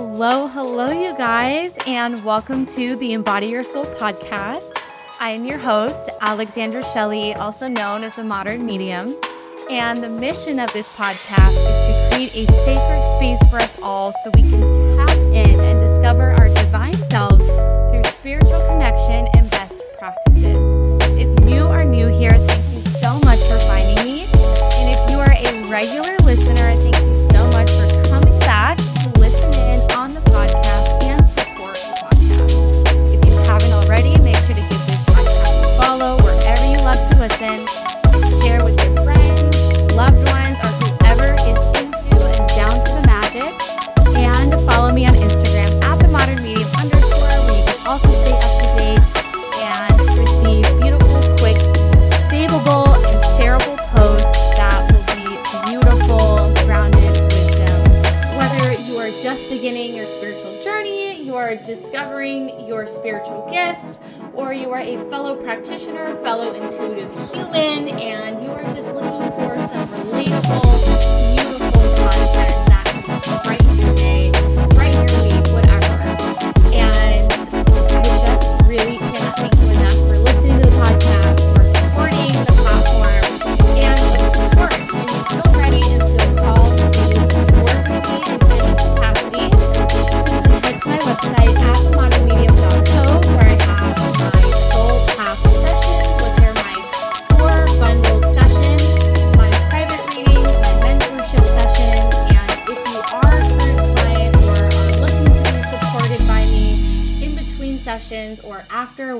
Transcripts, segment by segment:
Hello, hello, you guys, and welcome to the Embody Your Soul podcast. I am your host, Alexandra Shelley, also known as the Modern Medium. And the mission of this podcast is to create a sacred space for us all so we can tap in and discover our divine selves through spiritual connection and best practices. If you are new here, thank you so much for finding me. And if you are a regular spiritual gifts, or you are a fellow practitioner, fellow intuitive human, and you are just looking for some relatable,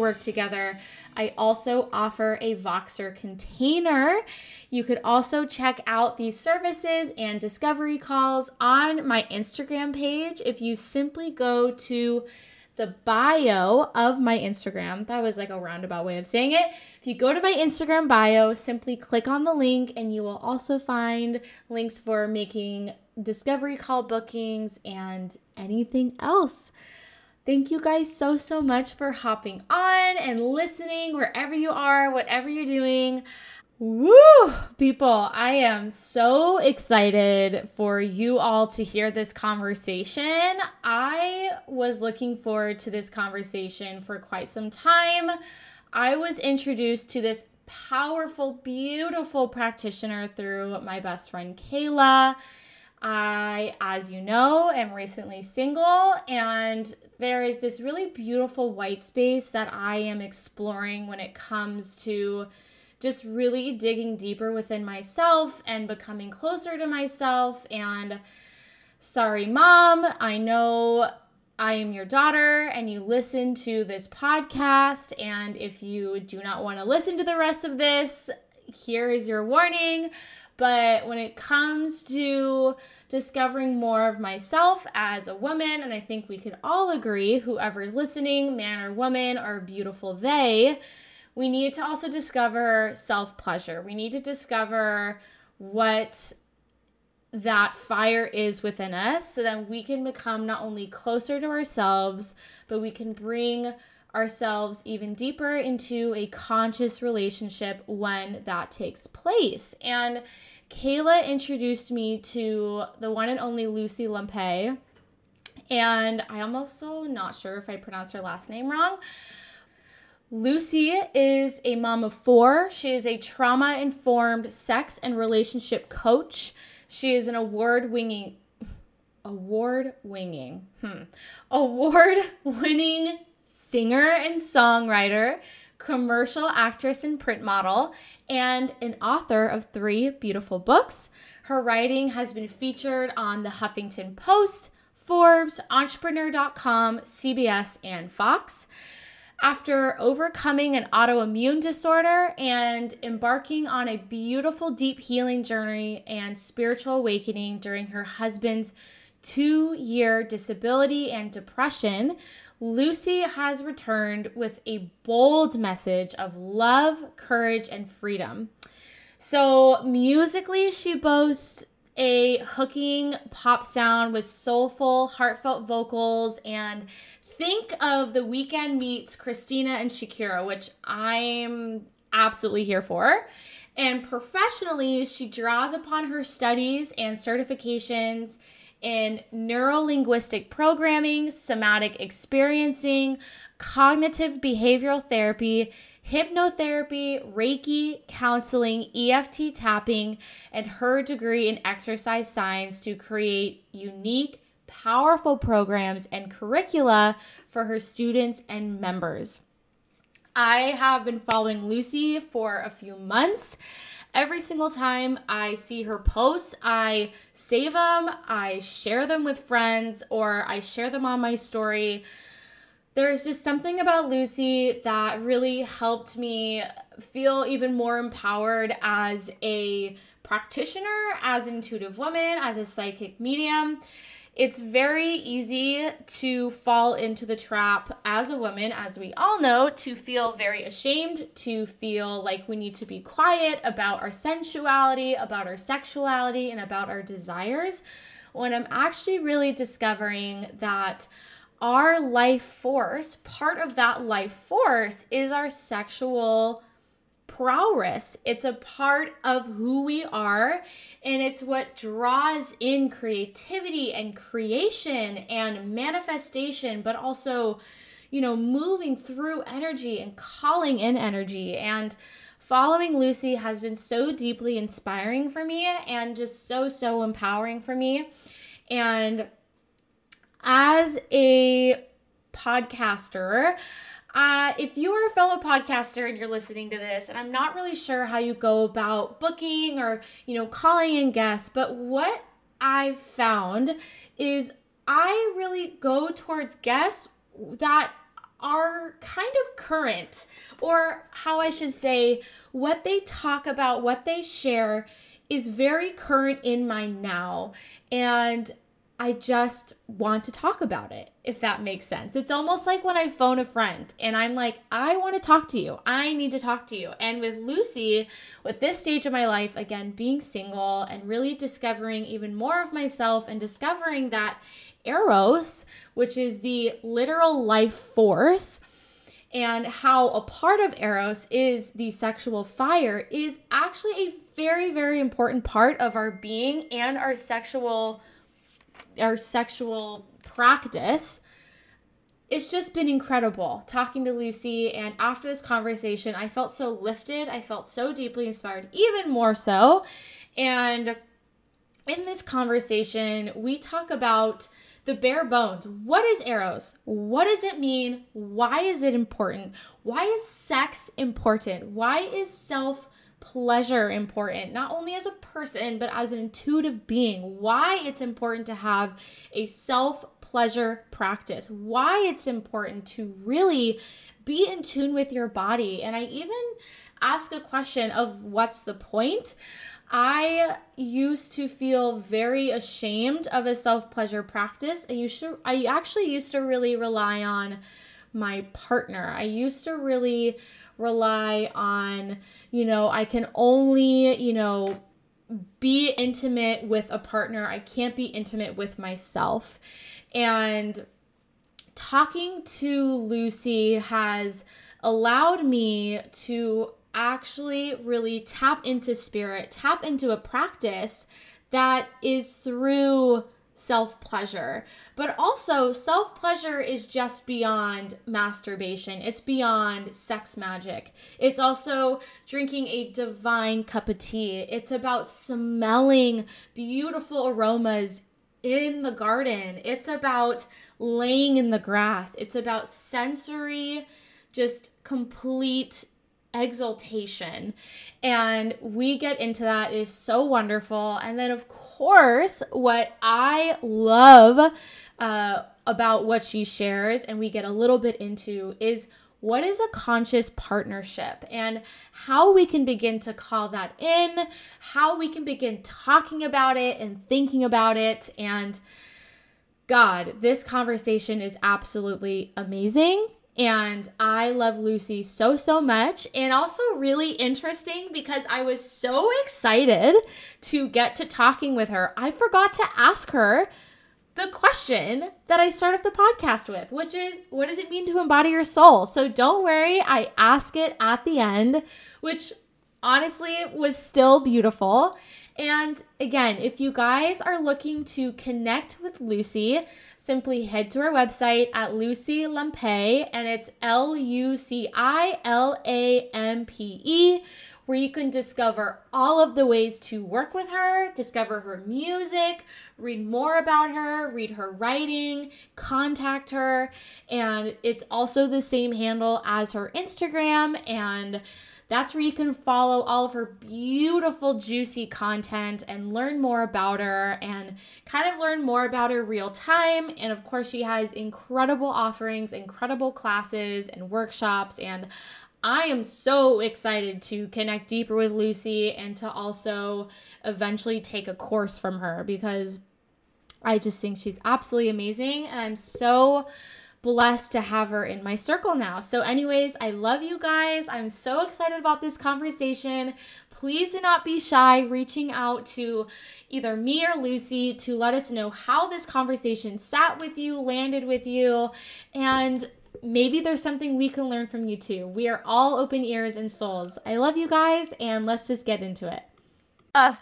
work together, I also offer a Voxer container. You could also check out these services and discovery calls on my Instagram page if you simply go to the bio of my Instagram. That was like a roundabout way of saying it. If you go to my Instagram bio, simply click on the link, and you will also find links for making discovery call bookings and anything else. Thank you guys so, so much for hopping on and listening wherever you are, whatever you're doing. Woo! People, I am so excited for you all to hear this conversation. I was looking forward to this conversation for quite some time. I was introduced to this powerful, beautiful practitioner through my best friend Kayla. I, as you know, am recently single, and there is this really beautiful white space that I am exploring when it comes to just really digging deeper within myself and becoming closer to myself. And sorry, mom, I know I am your daughter and you listen to this podcast. And if you do not want to listen to the rest of this, here is your warning. But when it comes to discovering more of myself as a woman, and I think we could all agree, whoever's listening, man or woman or beautiful they, we need to also discover self pleasure. We need to discover what that fire is within us so that we can become not only closer to ourselves, but we can bring ourselves even deeper into a conscious relationship when that takes place. And Kayla introduced me to the one and only Luci Lampe. And I'm also not sure if I pronounced her last name wrong. Luci is a mom of four. She is a trauma informed sex and relationship coach. She is an award winning award winning hmm, award winning singer and songwriter, commercial actress and print model, and an author of three beautiful books. Her writing has been featured on the Huffington Post, Forbes, Entrepreneur.com, CBS, and Fox. After overcoming an autoimmune disorder and embarking on a beautiful deep healing journey and spiritual awakening during her husband's two year disability and depression, Luci has returned with a bold message of love, courage, and freedom. So, musically, she boasts a hooking pop sound with soulful, heartfelt vocals and think of the Weeknd meets Christina and Shakira, which I'm absolutely here for. And professionally, she draws upon her studies and certifications in neurolinguistic programming, somatic experiencing, cognitive behavioral therapy, hypnotherapy, Reiki, counseling, EFT tapping, and her degree in exercise science to create unique, powerful programs and curricula for her students and members. I have been following Luci for a few months. Every single time I see her posts, I save them, I share them with friends, or I share them on my story there's just something about Luci that really helped me feel even more empowered as a practitioner, as intuitive woman, as a psychic medium. It's very easy to fall into the trap as a woman, as we all know, to feel very ashamed, to feel like we need to be quiet about our sensuality, about our sexuality, and about our desires. When I'm actually really discovering that our life force, part of that life force is our sexual prowess. It's a part of who we are, and it's what draws in creativity and creation and manifestation, but also, you know, moving through energy and calling in energy. And following Luci has been so deeply inspiring for me and just so, so empowering for me. And as a podcaster, uh, if you are a fellow podcaster and you're listening to this, and I'm not really sure how you go about booking or, you know, calling in guests, but what I've found is I really go towards guests that are kind of current, or how I should say, what they talk about, what they share is very current in my now. And I just want to talk about it, if that makes sense. It's almost like when I phone a friend and I'm like, I want to talk to you. I need to talk to you. And with Luci, with this stage of my life, again, being single and really discovering even more of myself and discovering that Eros, which is the literal life force, and how a part of Eros is the sexual fire, is actually a very, very important part of our being and our sexual our sexual practice it's just been incredible talking to Luci. And after this conversation, I felt so lifted. I felt so deeply inspired, even more so. And in this conversation, we talk about the bare bones. What is Eros? What does it mean? Why is it important? Why is sex important? Why is self pleasure important, not only as a person, but as an intuitive being. Why it's important to have a self pleasure practice, why it's important to really be in tune with your body. And I even ask a question of what's the point? I used to feel very ashamed of a self pleasure practice. I used to, I actually used to really rely on my partner. I used to really rely on, you know, I can only, you know, be intimate with a partner. I can't be intimate with myself. And talking to Luci has allowed me to actually really tap into spirit, tap into a practice that is through self pleasure. But also, self pleasure is just beyond masturbation, it's beyond sex magic. It's also drinking a divine cup of tea. It's about smelling beautiful aromas in the garden. It's about laying in the grass. It's about sensory, just complete exaltation. And we get into that. It is so wonderful. And then, of course, what I love uh, about what she shares, and we get a little bit into, is what is a conscious partnership and how we can begin to call that in, how we can begin talking about it and thinking about it. And God, this conversation is absolutely amazing. And I love Luci so, so much. And also, really interesting because I was so excited to get to talking with her. I forgot to ask her the question that I started the podcast with, which is what does it mean to embody your soul? So don't worry, I ask it at the end, which honestly was still beautiful. And again, if you guys are looking to connect with Luci, simply head to our website at Luci Lampe, and it's L U C I L A M P E where you can discover all of the ways to work with her, discover her music, read more about her, read her writing, contact her. And it's also the same handle as her Instagram. And that's where you can follow all of her beautiful, juicy content and learn more about her and kind of learn more about her real time. And of course, she has incredible offerings, incredible classes and workshops. And I am so excited to connect deeper with Luci and to also eventually take a course from her because I just think she's absolutely amazing. And I'm so blessed to have her in my circle now. So, anyways, I love you guys. I'm so excited about this conversation. Please do not be shy reaching out to either me or Luci to let us know how this conversation sat with you, landed with you, and maybe there's something we can learn from you too. We are all open ears and souls. I love you guys, and let's just get into it. Uh,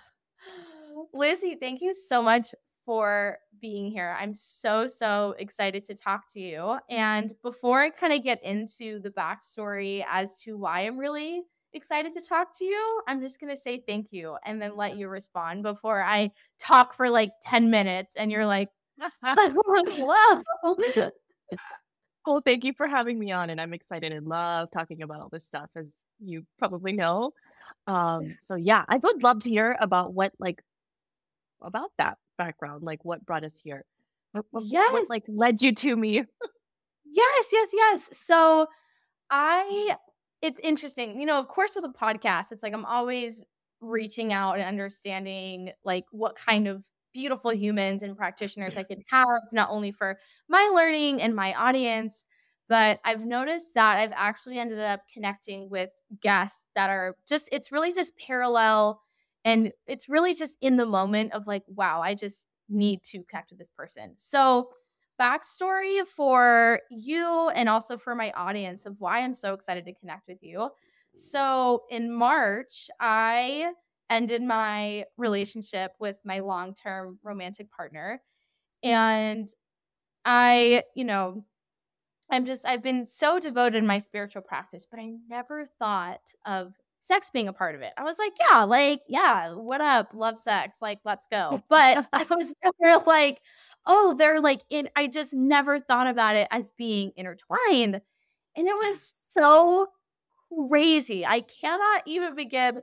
Lizzie, thank you so much for being here. I'm so, so excited to talk to you. And before I kind of get into the backstory as to why I'm really excited to talk to you, I'm just going to say thank you and then let you respond before I talk for like 10 minutes and you're like, whoa. Well, thank you for having me on, and I'm excited and love talking about all this stuff, as you probably know. Um, so yeah, I would love to hear about what like about that background, like what brought us here. What, what, yes. what like led you to me? yes, yes, yes. So I it's interesting. You know, of course with a podcast, it's like I'm always reaching out and understanding like what kind of beautiful humans and practitioners I can have, not only for my learning and my audience, but I've noticed that I've actually ended up connecting with guests that are just, it's really just parallel. And it's really just in the moment of like, wow, I just need to connect with this person. So, backstory for you and also for my audience of why I'm so excited to connect with you. So, in March, I ended my relationship with my long term romantic partner. And I, you know, I'm just, I've been so devoted in my spiritual practice, but I never thought of sex being a part of it. I was like, yeah, like, yeah, what up? Love sex. Like, let's go. But I was never like, oh, they're like in, I just never thought about it as being intertwined. And it was so crazy. I cannot even begin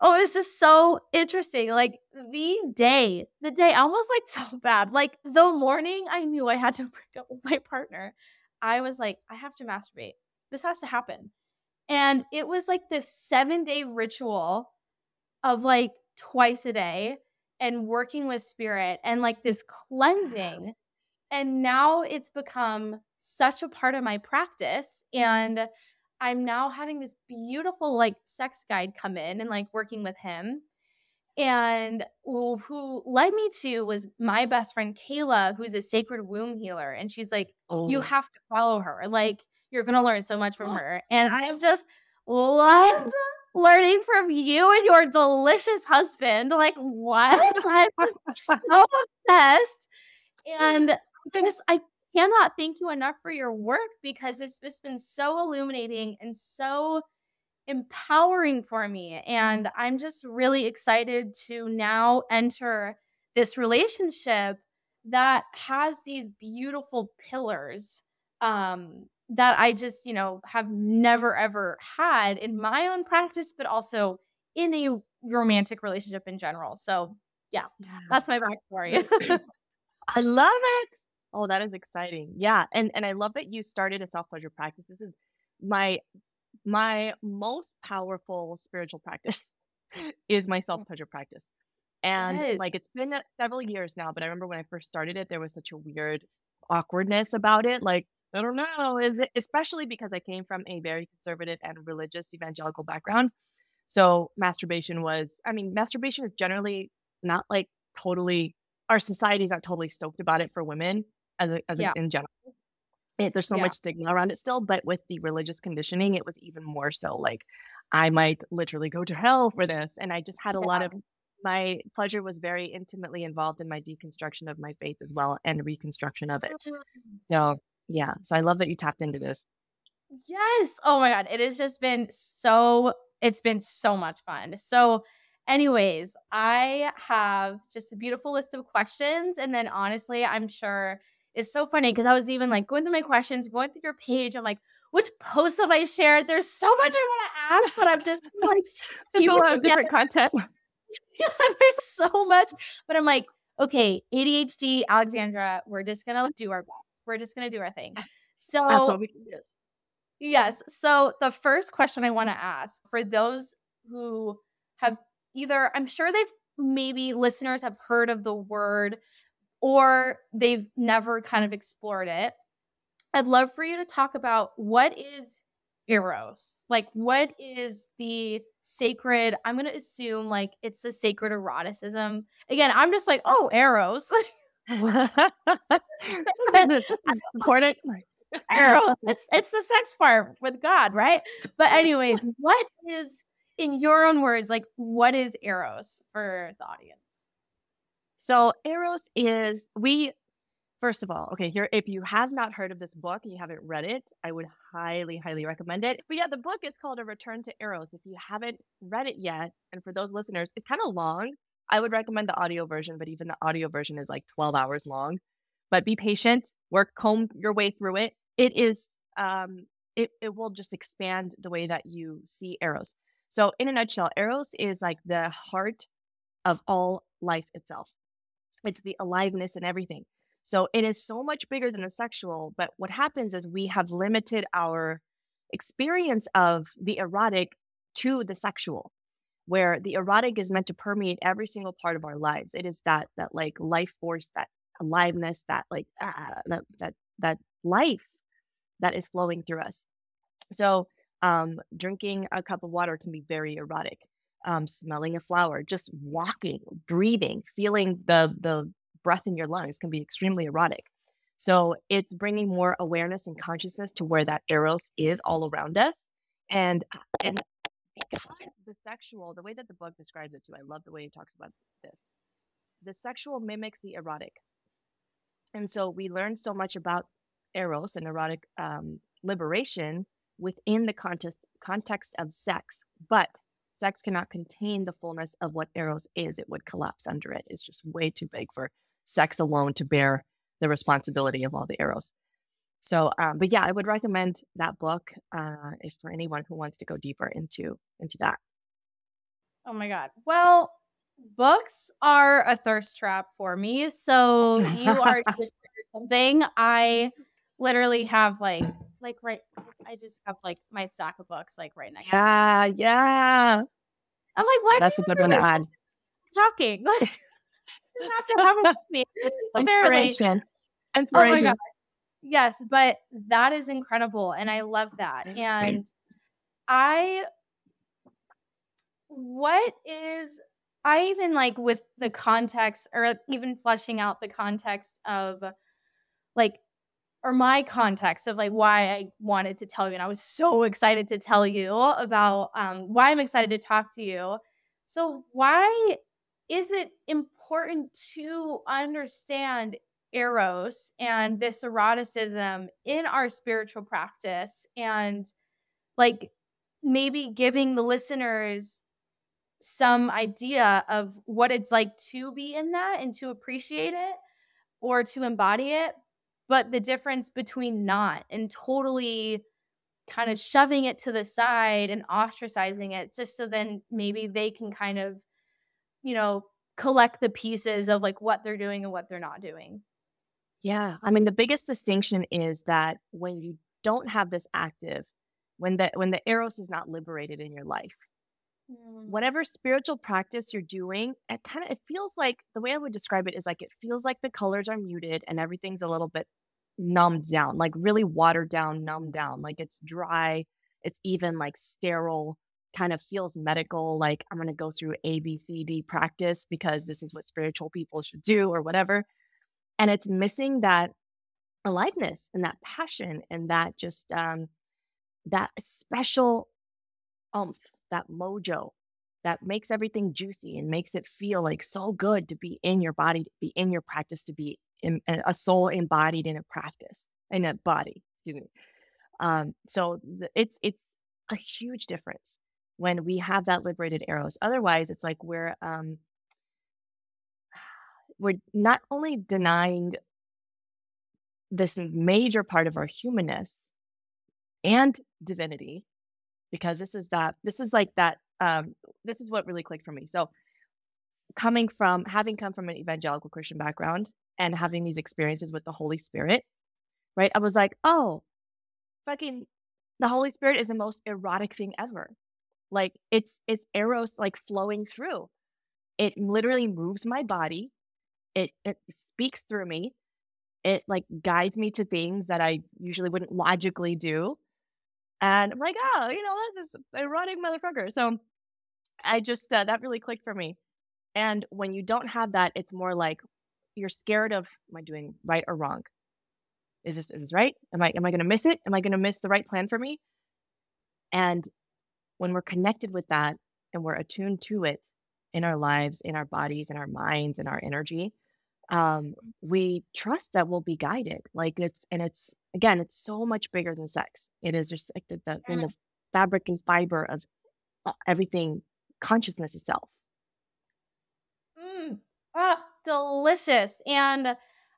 Oh, it's just so interesting. Like the day, the day, almost like so bad. Like the morning I knew I had to break up with my partner, I was like, I have to masturbate. This has to happen. And it was like this seven day ritual of like twice a day and working with spirit and like this cleansing. And now it's become such a part of my practice. And I'm now having this beautiful like sex guide come in and like working with him. And who led me to was my best friend Kayla, who's a sacred womb healer. And she's like, oh. You have to follow her. Like, you're going to learn so much from her. And I have just loved learning from you and your delicious husband. Like, what? I was so obsessed. And because I cannot thank you enough for your work because it's just been so illuminating and so empowering for me. And I'm just really excited to now enter this relationship that has these beautiful pillars um, that I just, you know, have never ever had in my own practice, but also in a romantic relationship in general. So, yeah, that's my backstory. I love it. Oh, that is exciting. Yeah. And and I love that you started a self-pleasure practice. This is my my most powerful spiritual practice is my mm. self-pleasure practice. And yes. like it's been several years now, but I remember when I first started it, there was such a weird awkwardness about it. Like, I don't know, is it, especially because I came from a very conservative and religious evangelical background. So masturbation was, I mean, masturbation is generally not like totally our society is not totally stoked about it for women as a, as yeah. a, in general. It, there's so yeah. much stigma around it still, but with the religious conditioning, it was even more so. Like, I might literally go to hell for this, and I just had a yeah. lot of my pleasure was very intimately involved in my deconstruction of my faith as well and reconstruction of it. Mm. So yeah, so I love that you tapped into this. Yes. Oh my God. It has just been so, it's been so much fun. So, anyways, I have just a beautiful list of questions. And then honestly, I'm sure it's so funny because I was even like going through my questions, going through your page. I'm like, which posts have I shared? There's so much I want to ask, but I'm just like, keep a lot of different content. there's so much, but I'm like, okay, ADHD, Alexandra, we're just gonna do our best. We're just gonna do our thing. So That's what we can do. Yes. So the first question I want to ask for those who have either, I'm sure they've maybe listeners have heard of the word or they've never kind of explored it. I'd love for you to talk about what is eros like what is the sacred i'm gonna assume like it's the sacred eroticism again i'm just like oh eros Mm. important eros it's it's the sex part with god right but anyways what is in your own words like what is eros for the audience so eros is we First of all, okay, here, if you have not heard of this book and you haven't read it, I would highly, highly recommend it. But yeah, the book is called A Return to Eros. If you haven't read it yet, and for those listeners, it's kind of long. I would recommend the audio version, but even the audio version is like 12 hours long. But be patient, work, comb your way through it. It is, um, it, it will just expand the way that you see Eros. So, in a nutshell, Eros is like the heart of all life itself. It's the aliveness and everything. So it is so much bigger than the sexual. But what happens is we have limited our experience of the erotic to the sexual, where the erotic is meant to permeate every single part of our lives. It is that that like life force, that aliveness, that like ah, that that that life that is flowing through us. So um, drinking a cup of water can be very erotic. Um, smelling a flower, just walking, breathing, feeling the the breath in your lungs can be extremely erotic. So it's bringing more awareness and consciousness to where that eros is all around us. And, and the sexual, the way that the book describes it too, I love the way it talks about this. The sexual mimics the erotic. And so we learn so much about eros and erotic um, liberation within the context context of sex, but sex cannot contain the fullness of what eros is. It would collapse under it. It's just way too big for sex alone to bear the responsibility of all the eros. So, um, but yeah, I would recommend that book uh, if for anyone who wants to go deeper into into that. Oh my god! Well, books are a thirst trap for me. So you are just something. I literally have like like right. I just have like my stack of books like right next. Yeah, yeah. I'm like, why? That's a good one to add. Talking. just have to have it with me. It's inspiration. Oh inspiration. Oh yes, but that is incredible. And I love that. And I, what is, I even like with the context or even fleshing out the context of like, or my context of like why I wanted to tell you. And I was so excited to tell you about um, why I'm excited to talk to you. So, why is it important to understand eros and this eroticism in our spiritual practice and like maybe giving the listeners some idea of what it's like to be in that and to appreciate it or to embody it but the difference between not and totally kind of shoving it to the side and ostracizing it just so then maybe they can kind of you know, collect the pieces of like what they're doing and what they're not doing. Yeah. I mean, the biggest distinction is that when you don't have this active, when the when the eros is not liberated in your life, mm. whatever spiritual practice you're doing, it kind of it feels like the way I would describe it is like it feels like the colors are muted and everything's a little bit numbed down, like really watered down, numbed down, like it's dry, it's even like sterile kind of feels medical, like I'm going to go through A, B, C, D practice because this is what spiritual people should do or whatever. And it's missing that aliveness and that passion and that just um, that special umph, that mojo that makes everything juicy and makes it feel like so good to be in your body, to be in your practice, to be in, a soul embodied in a practice, in a body. Excuse me. Um, so the, it's it's a huge difference when we have that liberated eros. Otherwise, it's like we're um, we're not only denying this major part of our humanness and divinity, because this is that this is like that um, this is what really clicked for me. So coming from having come from an evangelical Christian background and having these experiences with the Holy Spirit, right? I was like, oh, fucking the Holy Spirit is the most erotic thing ever. Like it's it's eros like flowing through. It literally moves my body. It it speaks through me. It like guides me to things that I usually wouldn't logically do. And I'm like, oh, you know, that's this erotic motherfucker. So I just uh, that really clicked for me. And when you don't have that, it's more like you're scared of am I doing right or wrong? Is this is this right? Am I am I gonna miss it? Am I gonna miss the right plan for me? And when we're connected with that and we're attuned to it in our lives, in our bodies, in our minds, in our energy, um, we trust that we'll be guided. Like it's and it's again, it's so much bigger than sex. It is just like the the, the fabric and fiber of uh, everything consciousness itself. Mm. Ah, delicious. And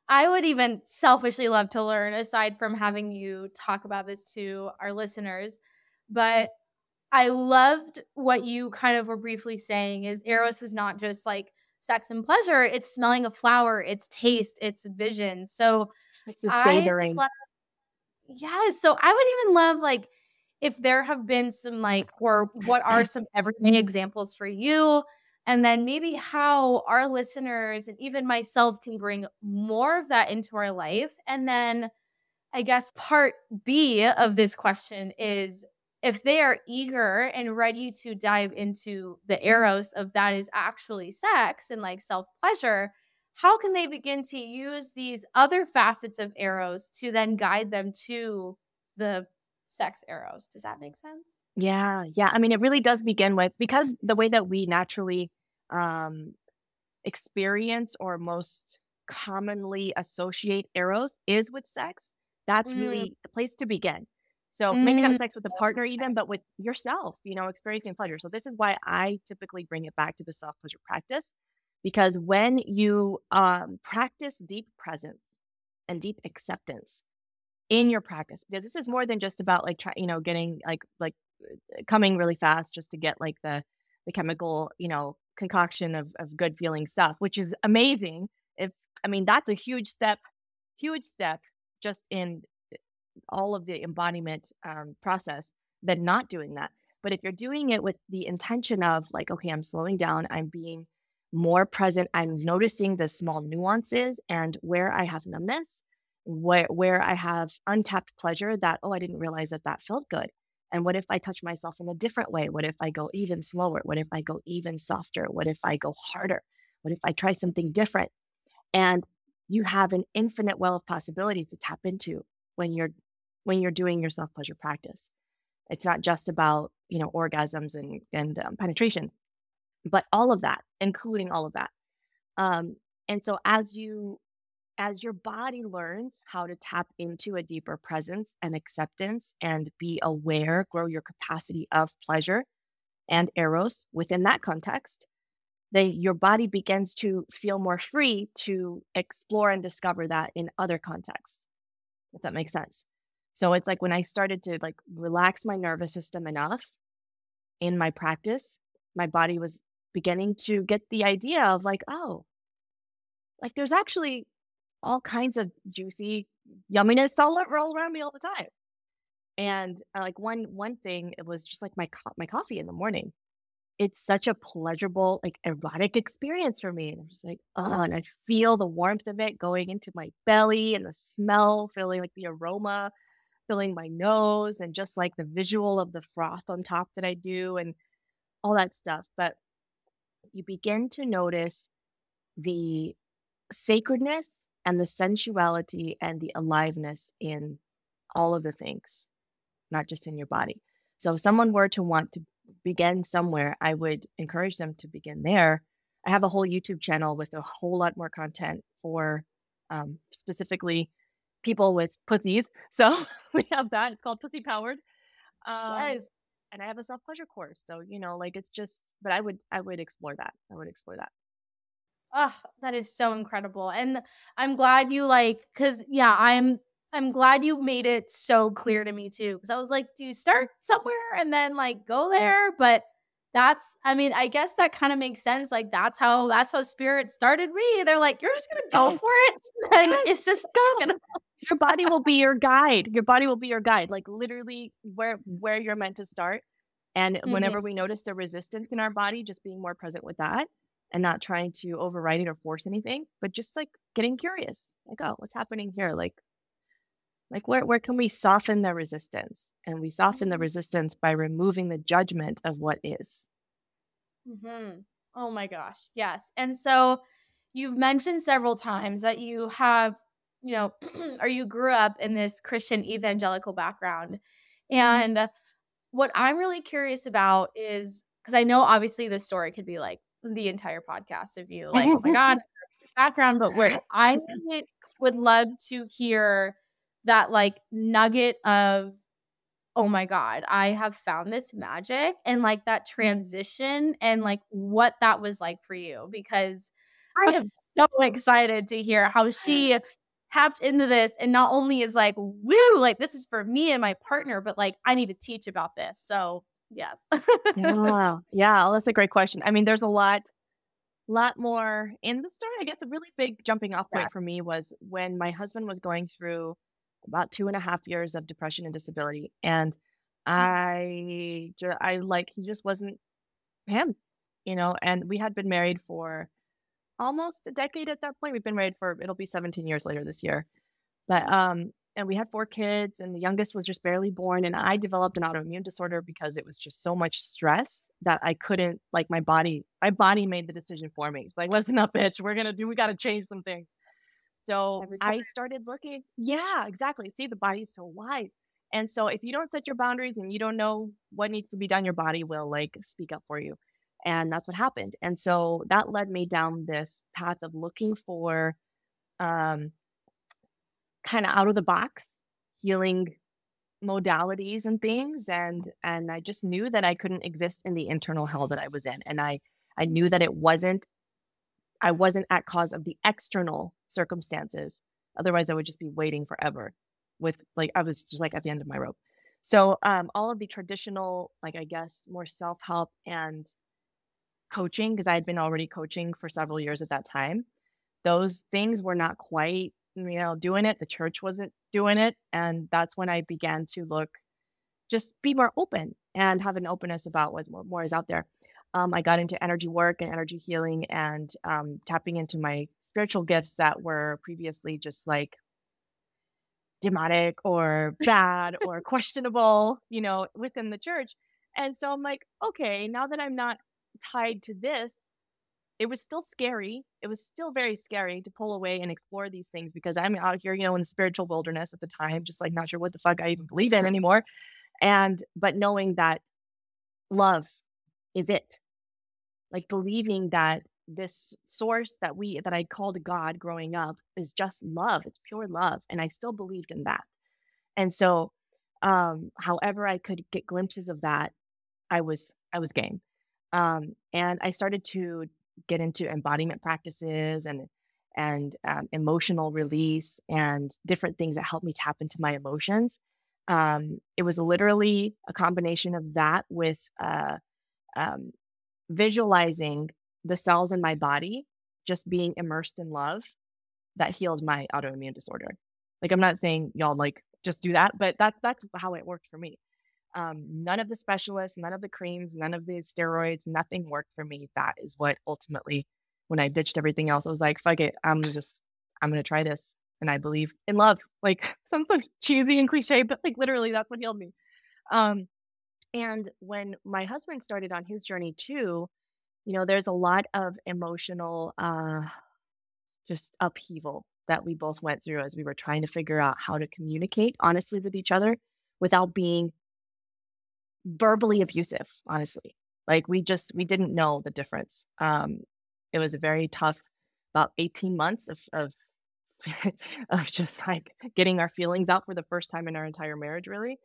I would even selfishly love to learn, aside from having you talk about this to our listeners. But I loved what you kind of were briefly saying is Eros is not just like sex and pleasure, it's smelling a flower, it's taste, it's vision. So I love, yeah, so I would even love like if there have been some like or what are some everyday examples for you? And then maybe how our listeners and even myself can bring more of that into our life. And then i guess part b of this question is if they are eager and ready to dive into the eros of that is actually sex and like self pleasure how can they begin to use these other facets of eros to then guide them to the sex eros. Does that make sense? Yeah, yeah. I mean, it really does begin with because the way that we naturally um, experience or most commonly associate eros is with sex. That's mm. really the place to begin. So mm. maybe not sex with a partner, even, but with yourself. You know, experiencing pleasure. So this is why I typically bring it back to the self pleasure practice, because when you um, practice deep presence and deep acceptance, in your practice because this is more than just about like try, you know getting like like uh, coming really fast just to get like the the chemical you know concoction of of good feeling stuff which is amazing if i mean that's a huge step huge step just in all of the embodiment um, process than not doing that but if you're doing it with the intention of like okay i'm slowing down i'm being more present i'm noticing the small nuances and where i have numbness where where I have untapped pleasure that oh I didn't realize that that felt good. And what if I touch myself in a different way? What if I go even slower? What if I go even softer? What if I go harder? What if I try something different? And you have an infinite well of possibilities to tap into when you're when you're doing your self pleasure practice. It's not just about you know orgasms and and um, penetration, but all of that, including all of that. Um, and so as you as your body learns how to tap into a deeper presence and acceptance and be aware, grow your capacity of pleasure and eros within that context, then your body begins to feel more free to explore and discover that in other contexts. If that makes sense. So it's like when I started to like relax my nervous system enough in my practice, my body was beginning to get the idea of like, oh, like there's actually all kinds of juicy yumminess all roll around me all the time. And uh, like one one thing, it was just like my co- my coffee in the morning. It's such a pleasurable, like erotic experience for me. And I'm just like, oh, and I feel the warmth of it going into my belly and the smell, feeling like the aroma, filling my nose, and just like the visual of the froth on top that I do and all that stuff. But you begin to notice the sacredness and the sensuality and the aliveness in all of the things, not just in your body. So if someone were to want to begin somewhere, I would encourage them to begin there. I have a whole YouTube channel with a whole lot more content for um, specifically people with pussies. So we have that. It's called Pussy Powered. Um, Yes. and I have a self pleasure course. So you know, like it's just. But I would I would explore that. I would explore that. Oh, that is so incredible. And I'm glad you like cuz yeah, I'm I'm glad you made it so clear to me too cuz I was like, do you start somewhere and then like go there? But that's I mean, I guess that kind of makes sense. Like that's how that's how spirit started me. They're like, you're just going to go for it. And it's just gonna Your body will be your guide. Your body will be your guide. Like literally where where you're meant to start. And whenever Mhm. we notice the resistance in our body, just being more present with that and not trying to override it or force anything, but just like getting curious. Like, oh, what's happening here? Like like where where can we soften the resistance? And we soften the Mhm. resistance by removing the judgment of what is. Mhm. Oh my gosh. Yes. And so you've mentioned several times that you have, you know, or you grew up in this Christian evangelical background. Mhm. And what I'm really curious about is because I know obviously this story could be like the entire podcast of you, like, oh my God, background, but where I would love to hear that like nugget of oh my god i have found this magic and like that transition and like what that was like for you because i am so excited to hear how she tapped into this and not only is like woo like this is for me and my partner but like i need to teach about this so yes Yeah. Yeah. well, That's a great question. I mean, there's a lot, lot more in the story. I guess a really big jumping off Yeah. point for me was when my husband was going through about two and a half years of depression and disability. And mm. I, I like, he just wasn't him, you know, and we had been married for almost a decade at that point. We've been married for, it'll be 17 years later this year. But um, and we had four kids, and the youngest was just barely born. And I developed an autoimmune disorder because it was just so much stress that I couldn't like my body. My body made the decision for me. It's like, listen up, bitch. We're gonna do. We got to change some things. So I started looking. Yeah, exactly. See, the body's so wise. And so if you don't set your boundaries and you don't know what needs to be done, your body will like speak up for you. And that's what happened. And so that led me down this path of looking for um kind of out of the box healing modalities and things and and I just knew that I couldn't exist in the internal hell that I was in and I I knew that it wasn't I wasn't at cause of the external circumstances otherwise I would just be waiting forever with like I was just like at the end of my rope so um all of the traditional like I guess more self-help and coaching because I had been already coaching for several years at that time those things were not quite you know doing it the church wasn't doing it and that's when i began to look just be more open and have an openness about what more, more is out there. Um, i got into energy work and energy healing and um, tapping into my spiritual gifts that were previously just like demonic or bad or questionable you know within the church. And so i'm like okay now that i'm not tied to this it was still scary. It was still very scary to pull away and explore these things because I'm out here, you know, in the spiritual wilderness at the time, just like not sure what the fuck I even believe in anymore. And, but knowing that love is it, like believing that this source that we, that I called God growing up is just love. It's pure love. And I still believed in that. And so, um, however I could get glimpses of that, I was, I was game. Um, and I started to get into embodiment practices and and um, emotional release and different things that help me tap into my emotions. Um, it was literally a combination of that with uh, um, visualizing the cells in my body just being immersed in love that healed my autoimmune disorder. Like I'm not saying y'all like just do that, but that's that's how it worked for me. Um, none of the specialists, none of the creams, none of the steroids, nothing worked for me. That is what ultimately, when I ditched everything else, I was like, fuck it, I'm just, I'm gonna try this. And I believe in love. Like something cheesy and cliche, but like literally that's what healed me. Um, and when my husband started on his journey too, you know, there's a lot of emotional uh just upheaval that we both went through as we were trying to figure out how to communicate honestly with each other without being verbally abusive, honestly. Like we just we didn't know the difference. Um, it was a very tough about 18 months of of of just like getting our feelings out for the first time in our entire marriage, really,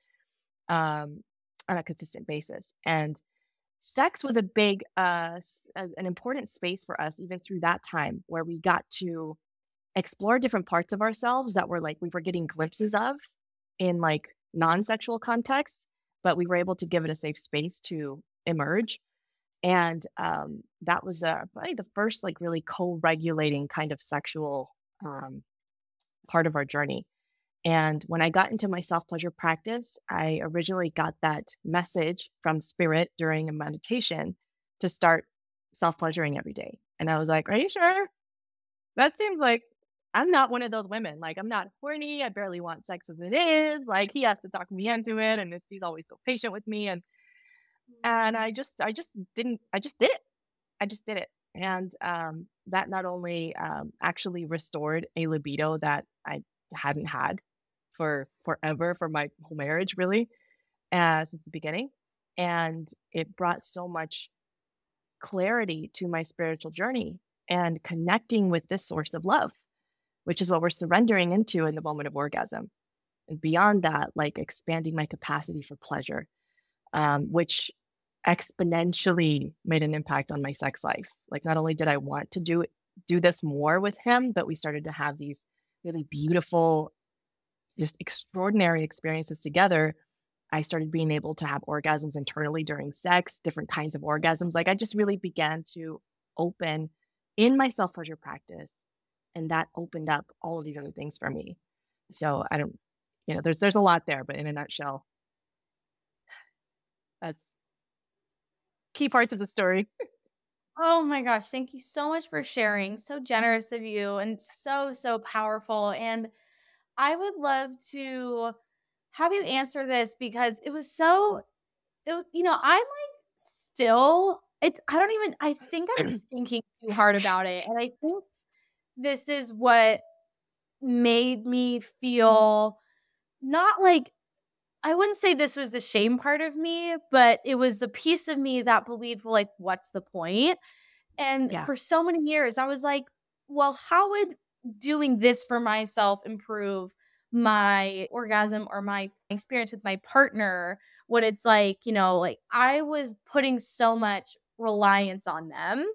um, on a consistent basis. And sex was a big, uh, an important space for us, even through that time, where we got to explore different parts of ourselves that were like we were getting glimpses of in like non-sexual contexts, but we were able to give it a safe space to emerge. And um, that was uh, probably the first like really co-regulating kind of sexual um, part of our journey. And when I got into my self pleasure practice, I originally got that message from spirit during a meditation to start self pleasuring every day. And I was like, Are you sure? That seems like I'm not one of those women. Like, I'm not horny. I barely want sex as it is. Like, he has to talk me into it. And he's always so patient with me. And, and I just, I just didn't, I just did it. I just did it. And um, that not only um, actually restored a libido that I hadn't had for forever for my whole marriage, really, uh, since the beginning. And it brought so much clarity to my spiritual journey and connecting with this source of love, which is what we're surrendering into in the moment of orgasm. And beyond that, like expanding my capacity for pleasure, um, which exponentially made an impact on my sex life. Like not only did I want to do do this more with him, but we started to have these really beautiful, just extraordinary experiences together. I started being able to have orgasms internally during sex, different kinds of orgasms. Like I just really began to open in my self pleasure practice, and that opened up all of these other things for me. So I don't, you know, there's there's a lot there, but in a nutshell, that's key parts of the story. Oh my gosh, thank you so much for sharing. So generous of you and so, so powerful. And I would love to have you answer this because it was so, it was, you know, I'm like still, it's, I don't even, I think I'm thinking too hard about it. And I think this is what made me feel not like I wouldn't say this was the shame part of me, but it was the piece of me that believed, like, what's the point? And yeah. for so many years, I was like, well, how would doing this for myself improve my orgasm or my experience with my partner? What it's like, you know, like I was putting so much reliance on them.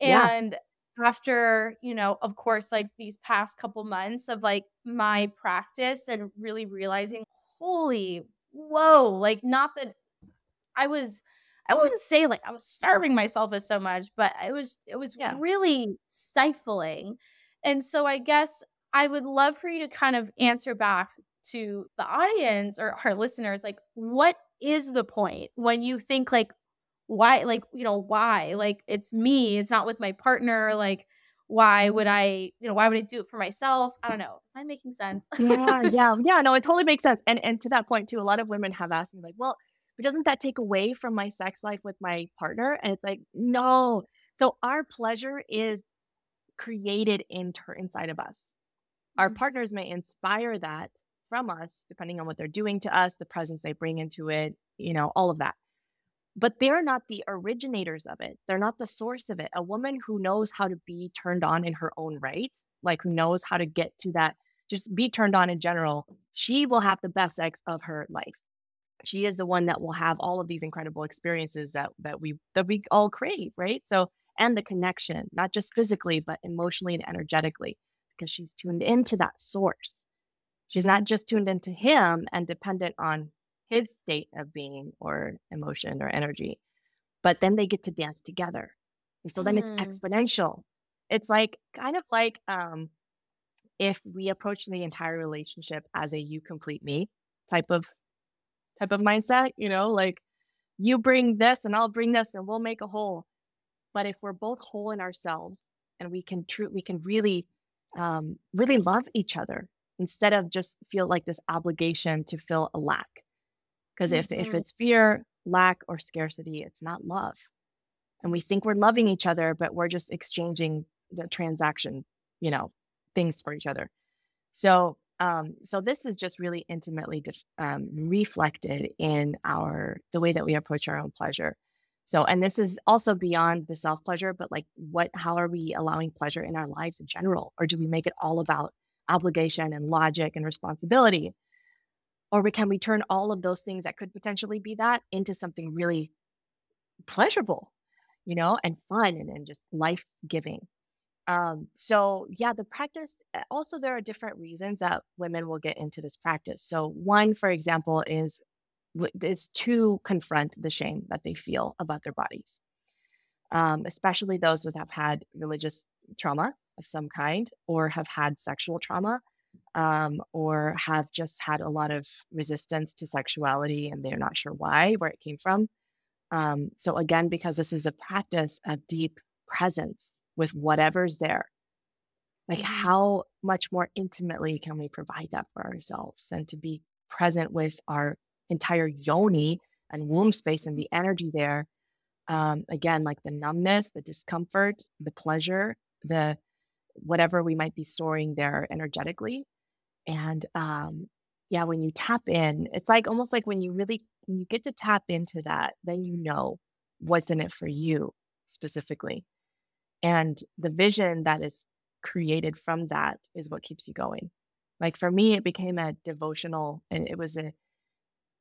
And yeah. After, you know, of course, like these past couple months of like my practice and really realizing, holy whoa like not that i was i wouldn't say like i was starving myself as so much but it was it was yeah. really stifling and so i guess i would love for you to kind of answer back to the audience or our listeners like what is the point when you think like why like you know why like it's me it's not with my partner like why would I, you know, why would I do it for myself? I don't know. Am I making sense? yeah, yeah, yeah. No, it totally makes sense. And and to that point too, a lot of women have asked me like, well, but doesn't that take away from my sex life with my partner? And it's like, no. So our pleasure is created in inside of us. Our mm-hmm. partners may inspire that from us, depending on what they're doing to us, the presence they bring into it, you know, all of that but they're not the originators of it. They're not the source of it. A woman who knows how to be turned on in her own right, like who knows how to get to that, just be turned on in general, she will have the best sex of her life. She is the one that will have all of these incredible experiences that that we that we all crave, right? So and the connection, not just physically, but emotionally and energetically, because she's tuned into that source. She's not just tuned into him and dependent on his state of being or emotion or energy. But then they get to dance together. And so then mm. it's exponential. It's like kind of like um, if we approach the entire relationship as a you complete me type of type of mindset, you know, like you bring this and I'll bring this and we'll make a whole. But if we're both whole in ourselves and we can true we can really um, really love each other instead of just feel like this obligation to fill a lack because if, mm-hmm. if it's fear, lack, or scarcity, it's not love. And we think we're loving each other, but we're just exchanging the transaction, you know, things for each other. So Um, so this is just really intimately def- um, reflected in our the way that we approach our own pleasure. So, and this is also beyond the self pleasure, but like, what? How are we allowing pleasure in our lives in general, or do we make it all about obligation and logic and responsibility? Or we, can we turn all of those things that could potentially be that into something really pleasurable, you know, and fun and, and just life giving? Um, so yeah, the practice uh, also there are different reasons that women will get into this practice. So one, for example, is is to confront the shame that they feel about their bodies, um, especially those who have had religious trauma of some kind or have had sexual trauma um, or have just had a lot of resistance to sexuality and they're not sure why, where it came from. Um, so, again, because this is a practice of deep presence with whatever's there, like how much more intimately can we provide that for ourselves and to be present with our entire yoni and womb space and the energy there? Um, again, like the numbness, the discomfort, the pleasure, the whatever we might be storing there energetically. And um, yeah, when you tap in, it's like almost like when you really when you get to tap into that, then you know what's in it for you specifically. And the vision that is created from that is what keeps you going. Like for me, it became a devotional, and it was a,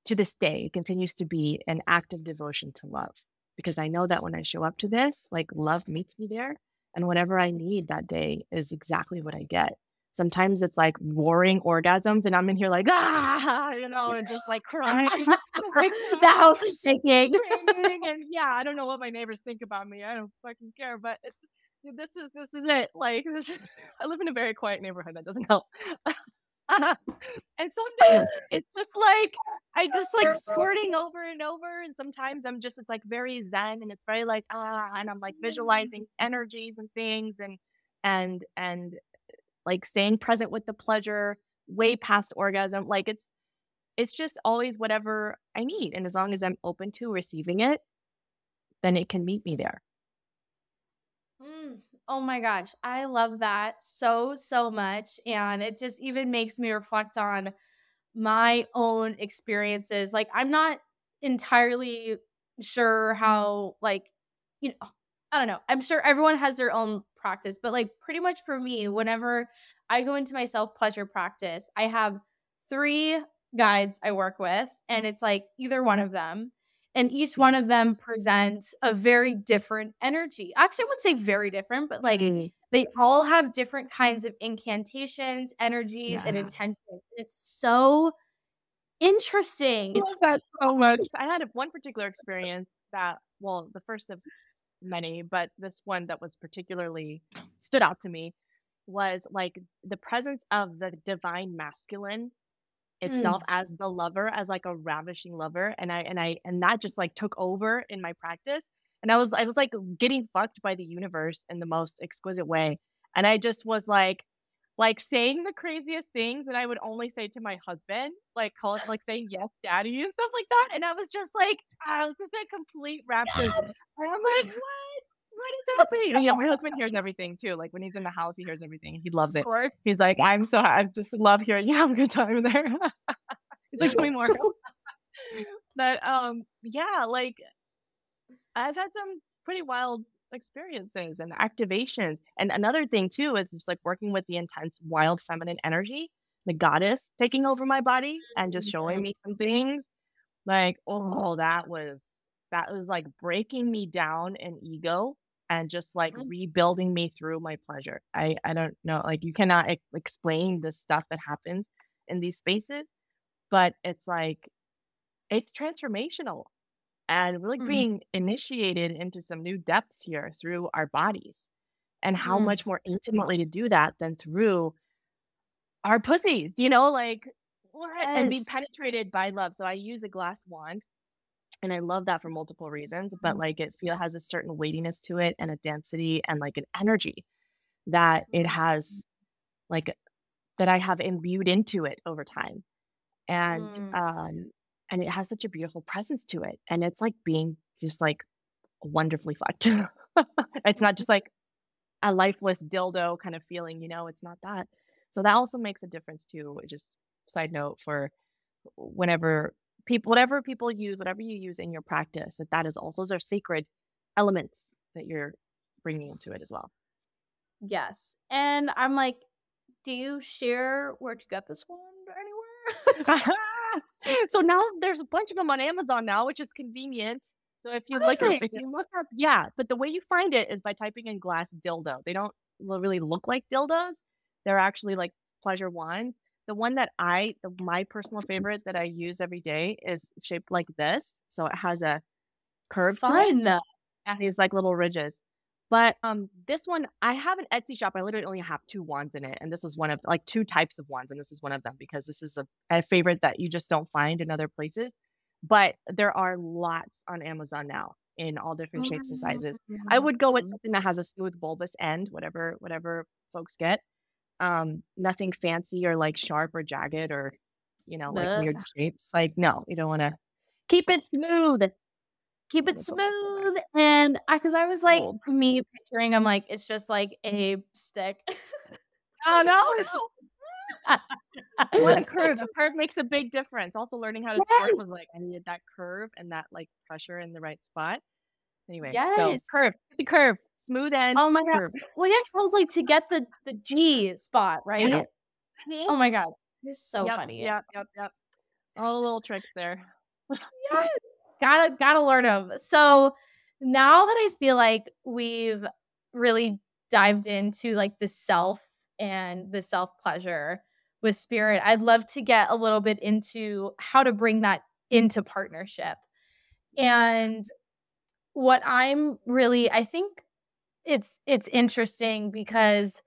to this day, it continues to be an act of devotion to love. Because I know that when I show up to this, like love meets me there. And whatever I need that day is exactly what I get. Sometimes it's like roaring orgasms, and I'm in here like, ah, you know, and just like crying. like, the house is shaking. and yeah, I don't know what my neighbors think about me. I don't fucking care. But this is this is it. Like this, I live in a very quiet neighborhood. That doesn't help. And sometimes it's just like I just like squirting over and over, and sometimes I'm just it's like very zen, and it's very like ah, and I'm like visualizing energies and things, and and and like staying present with the pleasure way past orgasm. Like it's it's just always whatever I need, and as long as I'm open to receiving it, then it can meet me there. Mm, Oh my gosh, I love that so, so much. And it just even makes me reflect on my own experiences. Like, I'm not entirely sure mm. how, like, you know, I don't know. I'm sure everyone has their own practice, but like, pretty much for me, whenever I go into my self pleasure practice, I have three guides I work with, and it's like either one of them and each one of them presents a very different energy. Actually, I wouldn't say very different, but like mm. they all have different kinds of incantations, energies, yeah. and intentions. And It's so interesting. I love that so much. I had one particular experience that, well, the first of many, but this one that was particularly stood out to me was like the presence of the divine masculine itself mm. as the lover as like a ravishing lover and i and i and that just like took over in my practice and i was i was like getting fucked by the universe in the most exquisite way and i just was like like saying the craziest things that i would only say to my husband like call it like saying yes daddy and stuff like that and i was just like i was just a complete rapture and i'm like what what is happening? Yeah, my husband hears everything too. Like when he's in the house, he hears everything. He loves it. He's like, I'm so I just love hearing you have a good time there. he's like, tell me more. but um, yeah, like I've had some pretty wild experiences and activations. And another thing too is just like working with the intense wild feminine energy, the goddess taking over my body and just showing me some things. Like, oh, that was that was like breaking me down in ego and just like mm-hmm. rebuilding me through my pleasure. I I don't know, like you cannot e- explain the stuff that happens in these spaces, but it's like it's transformational. And we're like mm-hmm. being initiated into some new depths here through our bodies. And how mm-hmm. much more intimately to do that than through our pussies, you know, like what? Yes. And being penetrated by love. So I use a glass wand and I love that for multiple reasons, but mm-hmm. like it feel has a certain weightiness to it and a density and like an energy that it has like that I have imbued into it over time. And mm. um and it has such a beautiful presence to it. And it's like being just like wonderfully fucked. it's not just like a lifeless dildo kind of feeling, you know, it's not that. So that also makes a difference too. Just side note for whenever people, whatever people use, whatever you use in your practice, that that is also those are sacred elements that you're bringing into it as well. Yes. And I'm like, do you share where to get this one anywhere? so now there's a bunch of them on Amazon now, which is convenient. So if you look, if you look up, yeah, but the way you find it is by typing in glass dildo. They don't really look like dildos. They're actually like pleasure wands. The one that I, the, my personal favorite that I use every day is shaped like this. So it has a curve Fun. to it and these like little ridges. But um, this one, I have an Etsy shop. I literally only have two wands in it, and this is one of like two types of wands, and this is one of them because this is a, a favorite that you just don't find in other places. But there are lots on Amazon now in all different shapes and sizes. I would go with something that has a smooth bulbous end, whatever whatever folks get. Um, nothing fancy or like sharp or jagged or you know like weird shapes. Like no, you don't want to keep it smooth keep it smooth. And I, cause I was like, me picturing, I'm like, it's just like a stick. oh no. a curve. A curve makes a big difference. Also learning how to yes. was like I needed that curve and that like pressure in the right spot. Anyway, yes. so curve, the curve, smooth end. Oh my god. Well, yeah, I was like to get the the G spot right. Mm-hmm. Oh my god, it's so yep, funny. Yep, yep, yep. All the little tricks there. yes gotta gotta learn them. So now that I feel like we've really dived into like the self and the self pleasure with spirit, I'd love to get a little bit into how to bring that into partnership. And what I'm really, I think it's it's interesting because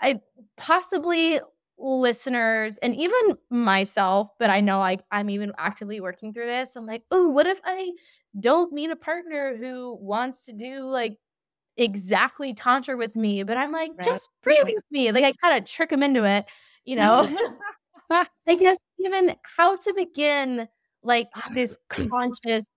I possibly listeners and even myself, but I know like I'm even actively working through this. I'm like, oh, what if I don't meet a partner who wants to do like exactly tantra with me, but I'm like, right. just breathe with me. Like I kind of trick them into it, you know. I guess even how to begin like this conscious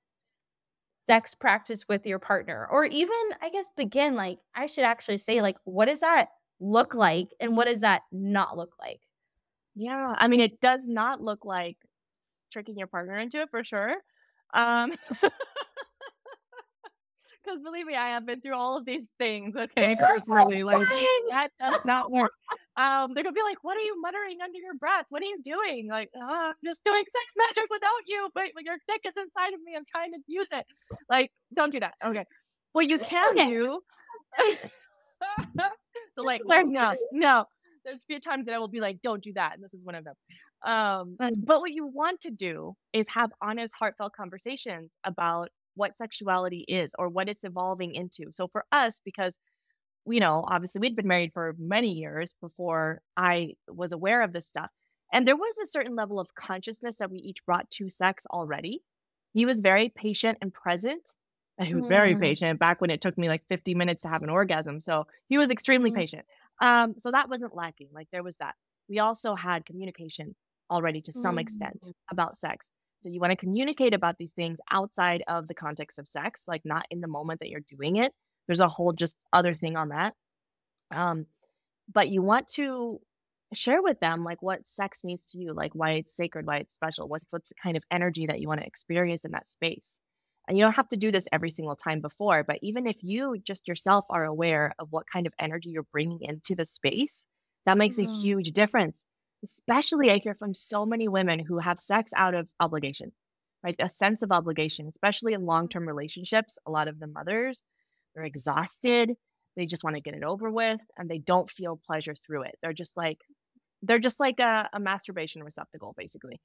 sex practice with your partner, or even I guess begin like I should actually say like, what does that look like and what does that not look like? Yeah, I mean, it does not look like tricking your partner into it for sure. Um, because believe me, I have been through all of these things. Okay, personally, like that does not work. Um, they're gonna be like, "What are you muttering under your breath? What are you doing?" Like, oh, "I'm just doing sex magic without you, but your dick is inside of me. I'm trying to use it." Like, don't do that. Okay, what you can do. so like, there's no, no. There's a few times that I will be like, don't do that. And this is one of them. Um, but what you want to do is have honest, heartfelt conversations about what sexuality is or what it's evolving into. So for us, because you know, obviously we'd been married for many years before I was aware of this stuff. And there was a certain level of consciousness that we each brought to sex already. He was very patient and present. He was very mm. patient back when it took me like 50 minutes to have an orgasm. So he was extremely mm. patient. Um, so that wasn't lacking. Like there was that. We also had communication already to some extent about sex. So you want to communicate about these things outside of the context of sex, like not in the moment that you're doing it. There's a whole just other thing on that. Um, but you want to share with them like what sex means to you, like why it's sacred, why it's special, what's what's the kind of energy that you want to experience in that space. And you don't have to do this every single time before, but even if you just yourself are aware of what kind of energy you're bringing into the space, that makes mm-hmm. a huge difference. Especially, I hear from so many women who have sex out of obligation, right? A sense of obligation, especially in long term relationships. A lot of the mothers, they're exhausted. They just want to get it over with and they don't feel pleasure through it. They're just like, they're just like a, a masturbation receptacle basically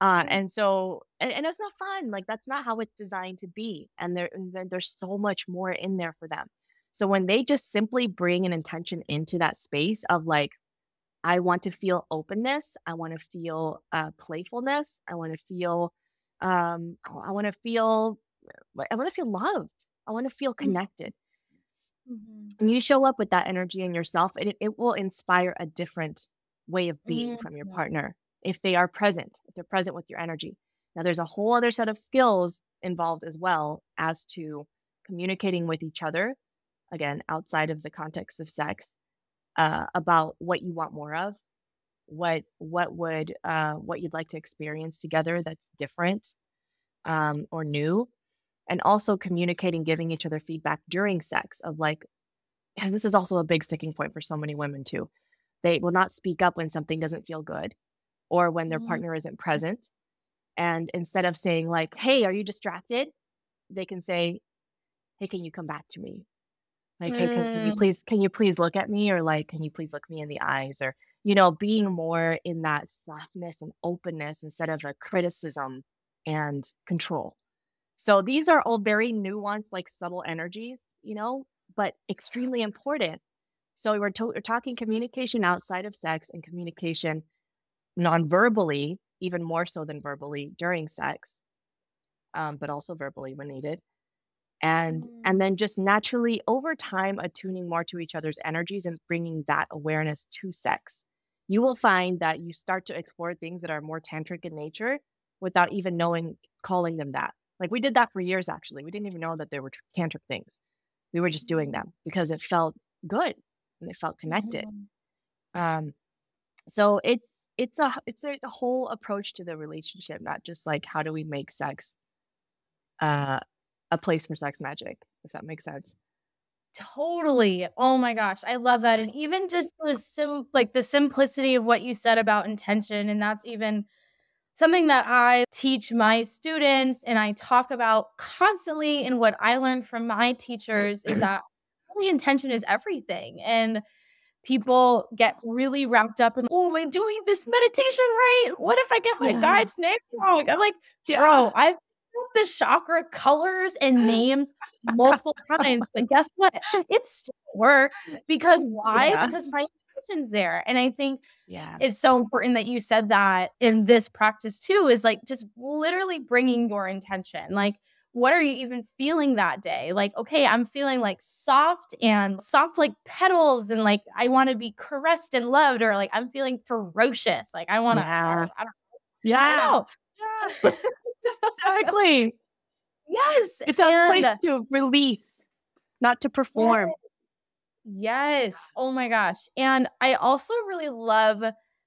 uh, and so and, and it's not fun like that's not how it's designed to be and there there's so much more in there for them so when they just simply bring an intention into that space of like i want to feel openness i want to feel uh, playfulness i want to feel um i want to feel i want to feel loved i want to feel mm. connected mm-hmm. and you show up with that energy in yourself it, it will inspire a different way of being mm-hmm. from your partner if they are present, if they're present with your energy. Now, there's a whole other set of skills involved as well as to communicating with each other, again, outside of the context of sex, uh, about what you want more of, what what would uh, what you'd like to experience together that's different um, or new, and also communicating, giving each other feedback during sex of like, because this is also a big sticking point for so many women too. They will not speak up when something doesn't feel good or when their Mm. partner isn't present. And instead of saying like, "Hey, are you distracted?" they can say, "Hey, can you come back to me?" Like, "Hey, can, can you Mm. please can you please look at me?" or like, "Can you please look me in the eyes?" or you know, being more in that softness and openness instead of a criticism and control. So these are all very nuanced, like subtle energies, you know, but extremely important. So we're, to- we're talking communication outside of sex and communication non-verbally, even more so than verbally during sex, um, but also verbally when needed. And Mm. and then just naturally over time attuning more to each other's energies and bringing that awareness to sex. You will find that you start to explore things that are more tantric in nature without even knowing calling them that. Like we did that for years actually. We didn't even know that there were tantric things. We were just doing them because it felt good and it felt connected. Mhm. Um, so it's it's a it's a, a whole approach to the relationship, not just like how do we make sex uh, a place for sex magic, if that makes sense. Totally. Oh my gosh, I love that. And even just the sim like the simplicity of what you said about intention, and that's even something that I teach my students and I talk about constantly. And what I learned from my teachers is that really intention is everything. And people get really wrapped up in, oh, am I doing this meditation right? What if I get my Yeah. guide's name wrong? I'm like, Yeah. bro, I've put the chakra colors and names multiple times, but guess what? It still works because why? Yeah. Because my there. And I think Yeah. it's so important that you said that in this practice too is like just literally bringing your intention like what are you even feeling that day like okay i'm feeling like soft and soft like petals and like i want to be caressed and loved or like i'm feeling ferocious like i want to Yeah. I Yeah. know Exactly. yes It's a place to release, not to perform. Yes. Oh my gosh. And I also really love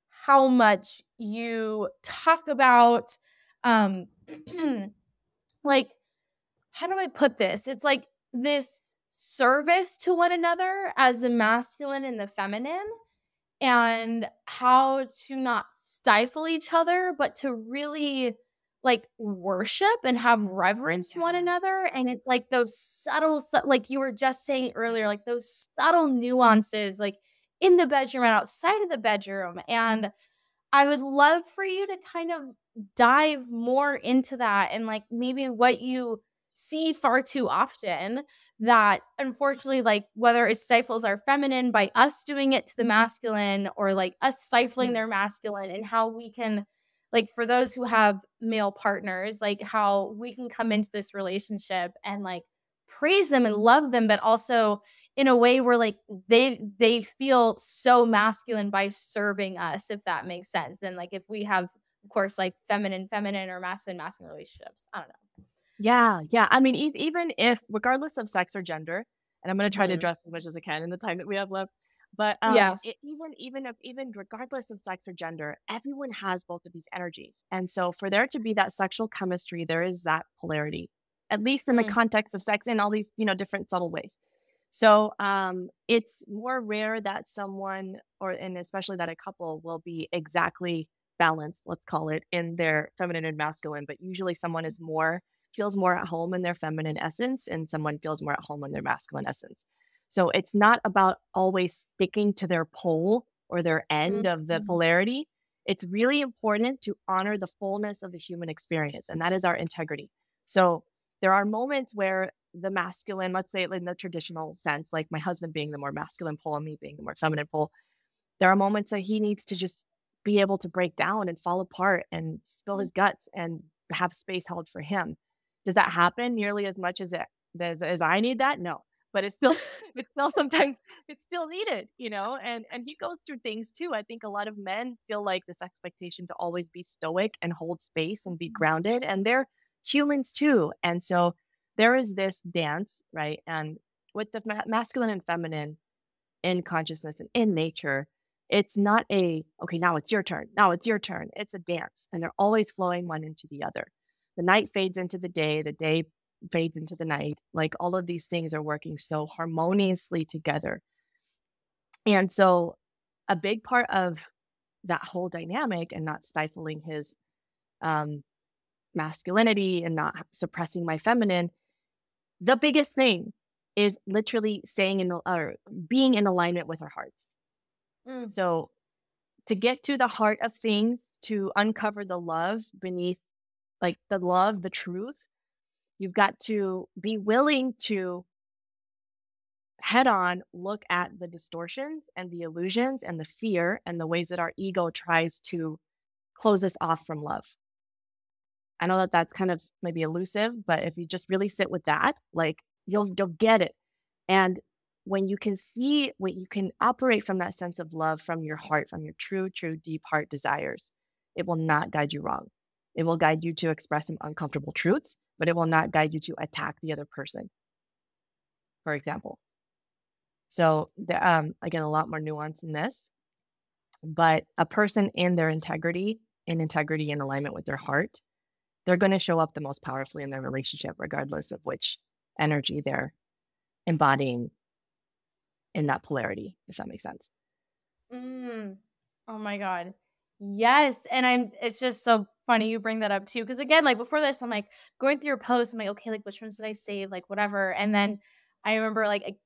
how much you talk about um like how do I put this? It's like this service to one another as the masculine and the feminine and how to not stifle each other but to really like worship and have reverence to one another and it's like those subtle su- like you were just saying earlier like those subtle nuances like in the bedroom and outside of the bedroom and i would love for you to kind of dive more into that and like maybe what you see far too often that unfortunately like whether it stifles our feminine by us doing it to the masculine or like us stifling their masculine and how we can like for those who have male partners like how we can come into this relationship and like praise them and love them but also in a way where like they they feel so masculine by serving us if that makes sense then like if we have of course like feminine feminine or masculine masculine relationships i don't know Yeah, yeah. I mean, e- even if, regardless of sex or gender, and I'm going to try to Mhm. address as much as I can in the time that we have left, but um, Yes. it, even even if even regardless of sex or gender, everyone has both of these energies, and so for there to be that sexual chemistry, there is that polarity, at least in the Mm. context of sex in all these you know different subtle ways. So um, it's more rare that someone, or and especially that a couple, will be exactly balanced, let's call it, in their feminine and masculine. But usually, someone is more feels more at home in their feminine essence, and someone feels more at home in their masculine essence. So it's not about always sticking to their pole or their end of the Mhm. polarity. It's really important to honor the fullness of the human experience, and that is our integrity. So there are moments where the masculine, let's say in the traditional sense, like my husband being the more masculine pole and me being the more feminine pole, there are moments that he needs to just be able to break down and fall apart and spill his guts and have space held for him. Does that happen nearly as much as it as, as I need that? No. But it's still it's still sometimes it's still needed, you know, and and he goes through things too. I think a lot of men feel like this expectation to always be stoic and hold space and be mm-hmm. grounded, and they're humans too. And so there is this dance, right? And with the ma- masculine and feminine, in consciousness and in nature. It's not a, okay, now it's your turn. Now it's your turn. It's a dance, and they're always flowing one into the other. The night fades into the day, the day fades into the night. Like all of these things are working so harmoniously together. And so, a big part of that whole dynamic and not stifling his um, masculinity and not suppressing my feminine, the biggest thing is literally staying in the, or being in alignment with our hearts. Mm. So, to get to the heart of things, to uncover the love beneath, like the love, the truth, you've got to be willing to head on look at the distortions and the illusions and the fear and the ways that our ego tries to close us off from love. I know that that's kind of maybe elusive, but if you just really sit with that, like you'll you'll get it. And when you can see when you can operate from that sense of love from your heart, from your true, true, deep heart desires, it will not guide you wrong. It will guide you to express some uncomfortable truths, but it will not guide you to attack the other person. For example. So the, um, again, a lot more nuance in this, but a person in their integrity, in integrity and alignment with their heart, they're going to show up the most powerfully in their relationship, regardless of which energy they're embodying in that polarity, if that makes sense. Mm. Oh my God. Yes. And I'm, it's just so funny you bring that up too. Cause again, like before this, I'm like going through your post, I'm like, okay, like which ones did I save? Like whatever. And then I remember like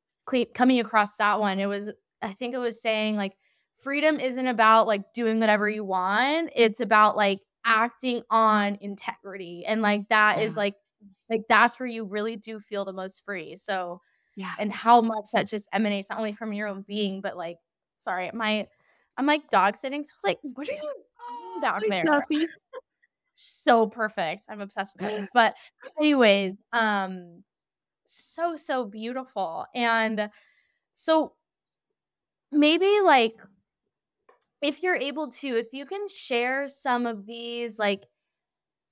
coming across that one. It was, I think it was saying like, freedom isn't about like doing whatever you want. It's about like acting on integrity and like that yeah. is like like that's where you really do feel the most free so yeah and how much that just emanates not only from your own being but like sorry my i'm like dog sitting so i was like what are you doing down there? So perfect. I'm obsessed with it but anyways um so so beautiful. And so maybe like if you're able to, if you can share some of these like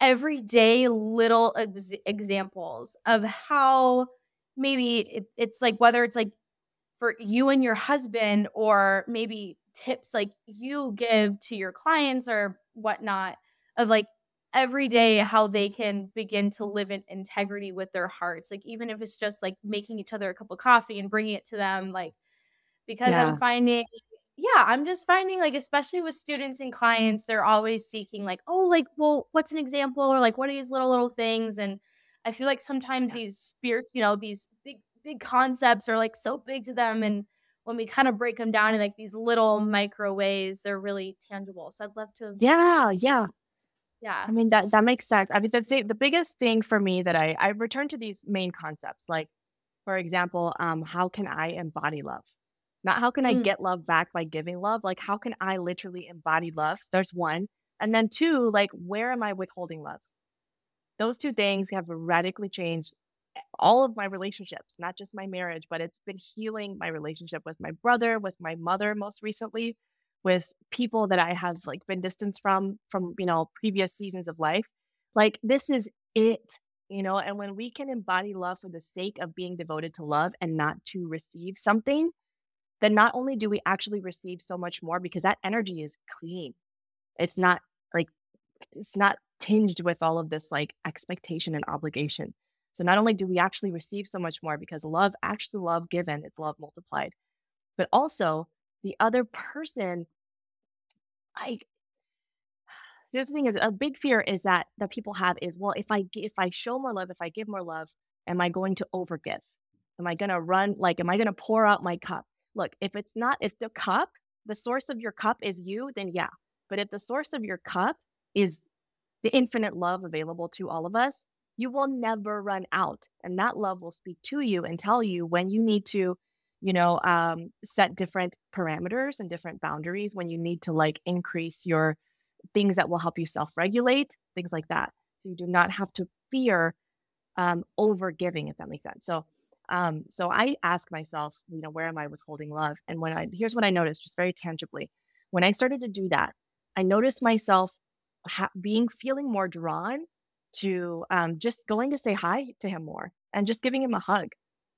everyday little ex- examples of how maybe it, it's like whether it's like for you and your husband or maybe tips like you give to your clients or whatnot of like every day how they can begin to live in integrity with their hearts like even if it's just like making each other a cup of coffee and bringing it to them like because yeah. i'm finding yeah, I'm just finding like, especially with students and clients, they're always seeking like, oh, like, well, what's an example or like, what are these little little things? And I feel like sometimes yeah. these spirit, you know, these big big concepts are like so big to them, and when we kind of break them down in like these little micro ways, they're really tangible. So I'd love to. Yeah, yeah, yeah. I mean that that makes sense. I mean the th- the biggest thing for me that I I return to these main concepts, like for example, um, how can I embody love? Not how can I mm. get love back by giving love? Like, how can I literally embody love? There's one. And then two, like, where am I withholding love? Those two things have radically changed all of my relationships, not just my marriage, but it's been healing my relationship with my brother, with my mother most recently, with people that I have like been distanced from from, you know, previous seasons of life. Like this is it, you know, and when we can embody love for the sake of being devoted to love and not to receive something, then not only do we actually receive so much more because that energy is clean. It's not like, it's not tinged with all of this like expectation and obligation. So not only do we actually receive so much more because love, actually love given, it's love multiplied, but also the other person, like, the other thing is a big fear is that that people have is well if I if I show more love if I give more love am I going to overgive am I to run like am I to pour out my cup look, if it's not, if the cup, the source of your cup is you, then yeah. But if the source of your cup is the infinite love available to all of us, you will never run out. And that love will speak to you and tell you when you need to, you know, um, set different parameters and different boundaries, when you need to like increase your things that will help you self regulate, things like that. So you do not have to fear um, over giving, if that makes sense. So um, so I ask myself, you know, where am I withholding love? And when I, here's what I noticed just very tangibly. When I started to do that, I noticed myself ha- being feeling more drawn to um, just going to say hi to him more and just giving him a hug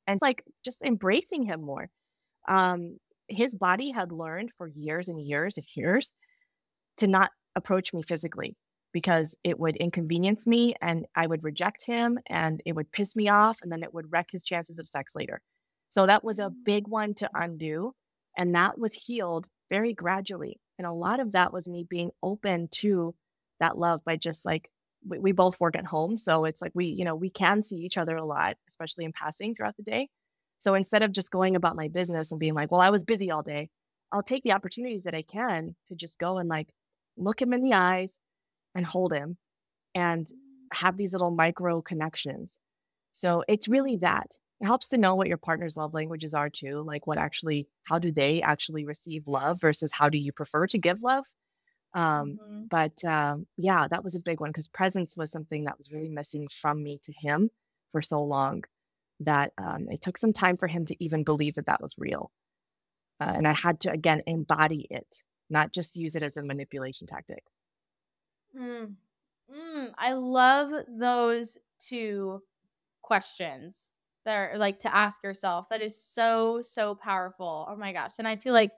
and like just embracing him more. Um, his body had learned for years and years and years to not approach me physically because it would inconvenience me and I would reject him and it would piss me off and then it would wreck his chances of sex later. So that was a mm. big one to undo. And that was healed very gradually. And a lot of that was me being open to that love by just like, we, we both work at home. So it's like we, you know, we can see each other a lot, especially in passing throughout the day. So instead of just going about my business and being like, well, I was busy all day, I'll take the opportunities that I can to just go and like look him in the eyes and hold him and have these little micro connections. So it's really that. It helps to know what your partner's love languages are too, like what actually, how do they actually receive love versus how do you prefer to give love? Um, mm-hmm. But um, yeah, that was a big one because presence was something that was really missing from me to him for so long that um, it took some time for him to even believe that that was real. Uh, and I had to, again, embody it, not just use it as a manipulation tactic. Mm. Mm, I love those two questions that are like to ask yourself. That is so, so powerful. Oh my gosh. And I feel like,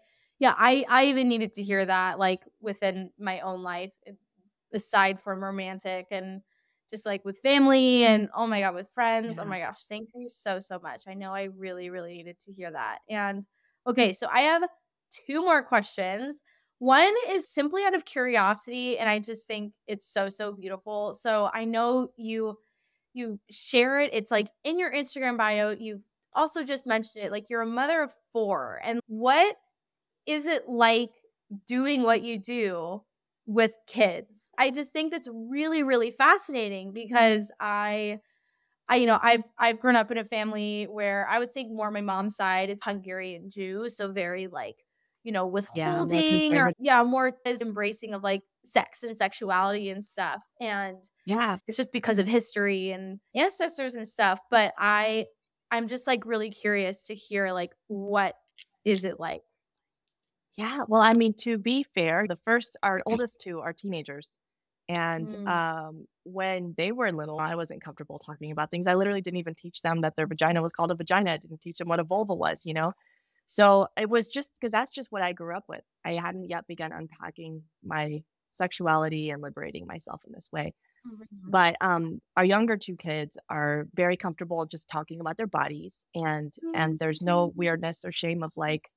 yeah, I, I even needed to hear that like within my own life, eh, aside from romantic and just like with family and oh my God, with friends. Oh yeah. Oh my gosh. Thank you so, so much. I know I really, really needed to hear that. And okay, so I have two more questions. One is simply out of curiosity, and I just think it's so, so beautiful. So I know you you share it. It's like in your Instagram bio, you've also just mentioned it, like you're a mother of four. And what is it like doing what you do with kids? I just think that's really, really fascinating because I I you know I've I've grown up in a family where I would say more my mom's side it's Hungarian Jew so very like you know, withholding yeah, or yeah, more is embracing of like sex and sexuality and stuff. And yeah, it's just because of history and ancestors and stuff. But I I'm just like really curious to hear like what is it like? Yeah, well, I mean, to be fair, the first our oldest two are teenagers. And mm. um, when they were little, I wasn't comfortable talking about things. I literally didn't even teach them that their vagina was called a vagina. I didn't teach them what a vulva was, you know? So it was just because that's just what I grew up with. I hadn't yet begun unpacking my sexuality and liberating myself in this way. Mm-hmm. But um, our younger two kids are very comfortable just talking about their bodies, and mm-hmm. and there's no weirdness or shame of like,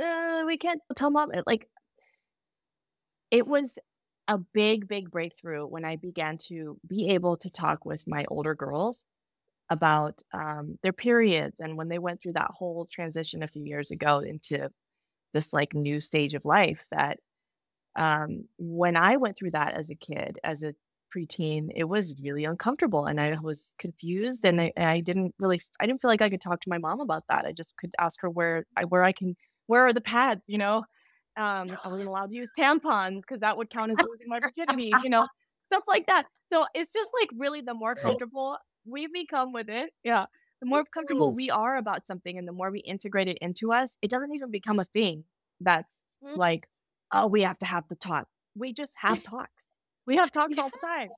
uh, we can't tell mom. Like, it was a big, big breakthrough when I began to be able to talk with my older girls about um, their periods and when they went through that whole transition a few years ago into this like new stage of life that um, when I went through that as a kid, as a preteen, it was really uncomfortable and I was confused and I, I didn't really, I didn't feel like I could talk to my mom about that. I just could ask her where I, where I can, where are the pads, you know? Um, I wasn't allowed to use tampons because that would count as losing my virginity, you know, stuff like that. So it's just like really the more comfortable we become with it, yeah, the more comfortable we are about something and the more we integrate it into us, it doesn't even become a thing that's mm-hmm. like, oh, we have to have the talk. We just have talks. We have talks all the time.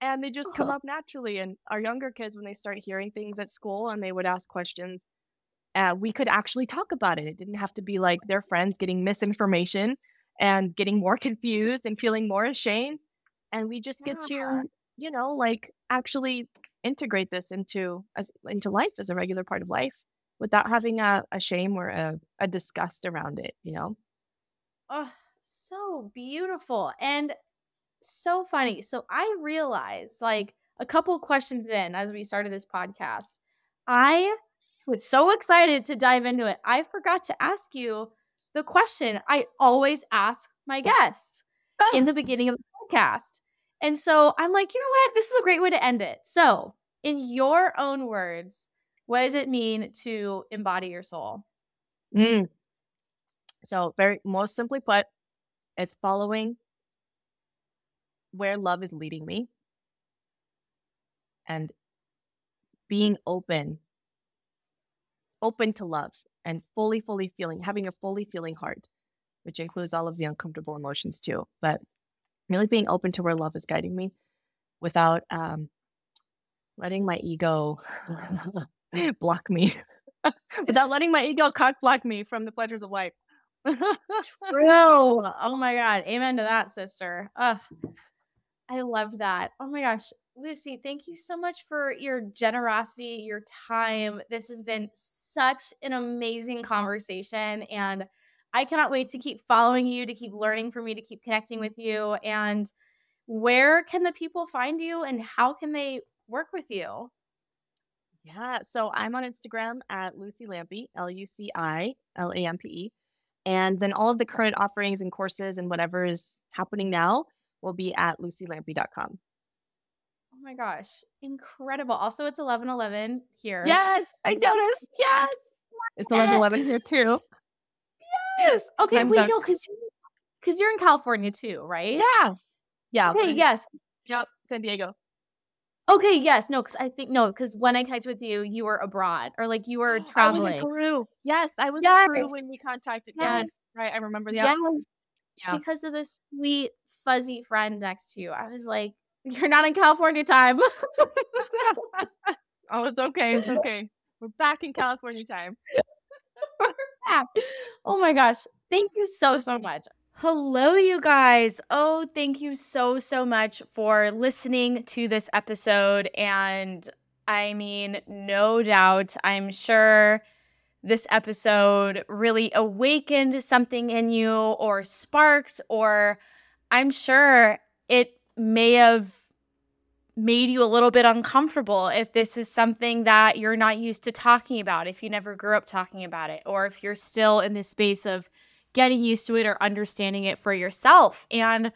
And they just come up naturally. And our younger kids, when they start hearing things at school and they would ask questions, uh, we could actually talk about it. It didn't have to be like their friends getting misinformation and getting more confused and feeling more ashamed. And we just get to, you know, like actually integrate this into as into life as a regular part of life without having a, a shame or a, a disgust around it you know oh so beautiful and so funny so i realized like a couple questions in as we started this podcast i was so excited to dive into it i forgot to ask you the question i always ask my guests in the beginning of the podcast and so I'm like, you know what? This is a great way to end it. So, in your own words, what does it mean to embody your soul? Mm. So, very most simply put, it's following where love is leading me and being open, open to love and fully, fully feeling, having a fully feeling heart, which includes all of the uncomfortable emotions too. But really being open to where love is guiding me without um, letting my ego block me without letting my ego cock block me from the pleasures of life. True. Oh my God. Amen to that, sister. Ugh. I love that. Oh my gosh. Luci, thank you so much for your generosity, your time. This has been such an amazing conversation. And I cannot wait to keep following you, to keep learning from you, to keep connecting with you. And where can the people find you and how can they work with you? Yeah, so I'm on Instagram at Luci Lampe, L U C I L A M P E. And then all of the current offerings and courses and whatever is happening now will be at lucilampe.com. Oh my gosh, incredible. Also, it's 11 11 here. Yes, I noticed. Yes. It's 11 11 here too. Yes. Okay, Time wait, no, because because you're in California too, right? Yeah. Yeah. Okay, yes. Yep, San Diego. Okay, yes, no, because I think no, because when I connected with you, you were abroad or like you were traveling. I was in Peru. Yes, I was yes. in Peru when we contacted. Yes, yes. right. I remember that. Yes, yeah. because of this sweet fuzzy friend next to you. I was like, "You're not in California time." oh, it's okay. It's okay. We're back in California time. oh my gosh! Thank you so so much. Hello, you guys. Oh, thank you so, so much for listening to this episode. And I mean, no doubt, I'm sure this episode really awakened something in you or sparked, or I'm sure it may have made you a little bit uncomfortable if this is something that you're not used to talking about, if you never grew up talking about it, or if you're still in this space of getting used to it or understanding it for yourself. And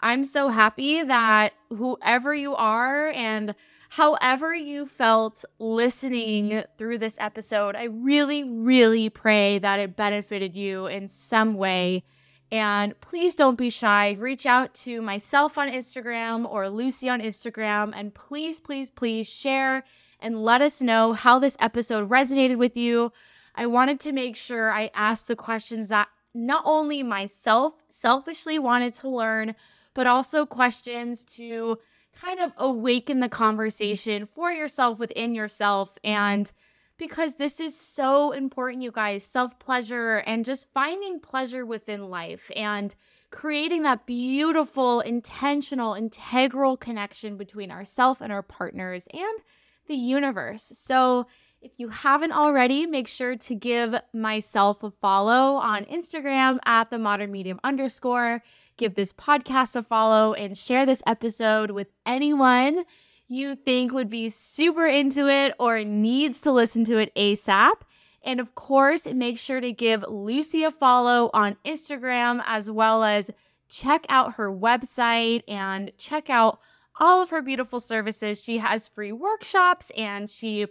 I'm so happy that whoever you are and however you felt listening through this episode, I really, really pray that it benefited you in some way. And please don't be shy. Reach out to myself on Instagram or Luci on Instagram. And please, please, please share and let us know how this episode resonated with you. I wanted to make sure I asked the questions that not only myself selfishly wanted to learn, but also questions to kind of awaken the conversation for yourself within yourself. And because this is so important, you guys self pleasure and just finding pleasure within life and creating that beautiful, intentional, integral connection between ourself and our partners and the universe. So, if you haven't already, make sure to give myself a follow on Instagram at the modern medium underscore. Give this podcast a follow and share this episode with anyone you think would be super into it or needs to listen to it ASAP. And of course, make sure to give Luci a follow on Instagram as well as check out her website and check out all of her beautiful services. She has free workshops and she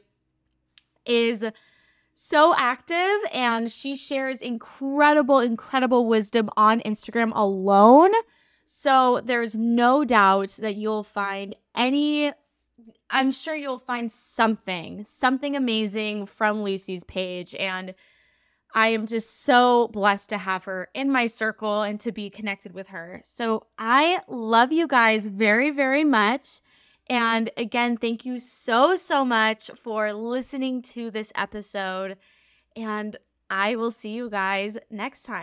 is so active and she shares incredible, incredible wisdom on Instagram alone. So there's no doubt that you'll find any, I'm sure you'll find something, something amazing from Luci's page. And I am just so blessed to have her in my circle and to be connected with her. So I love you guys very, very much. And again, thank you so, so much for listening to this episode. And I will see you guys next time.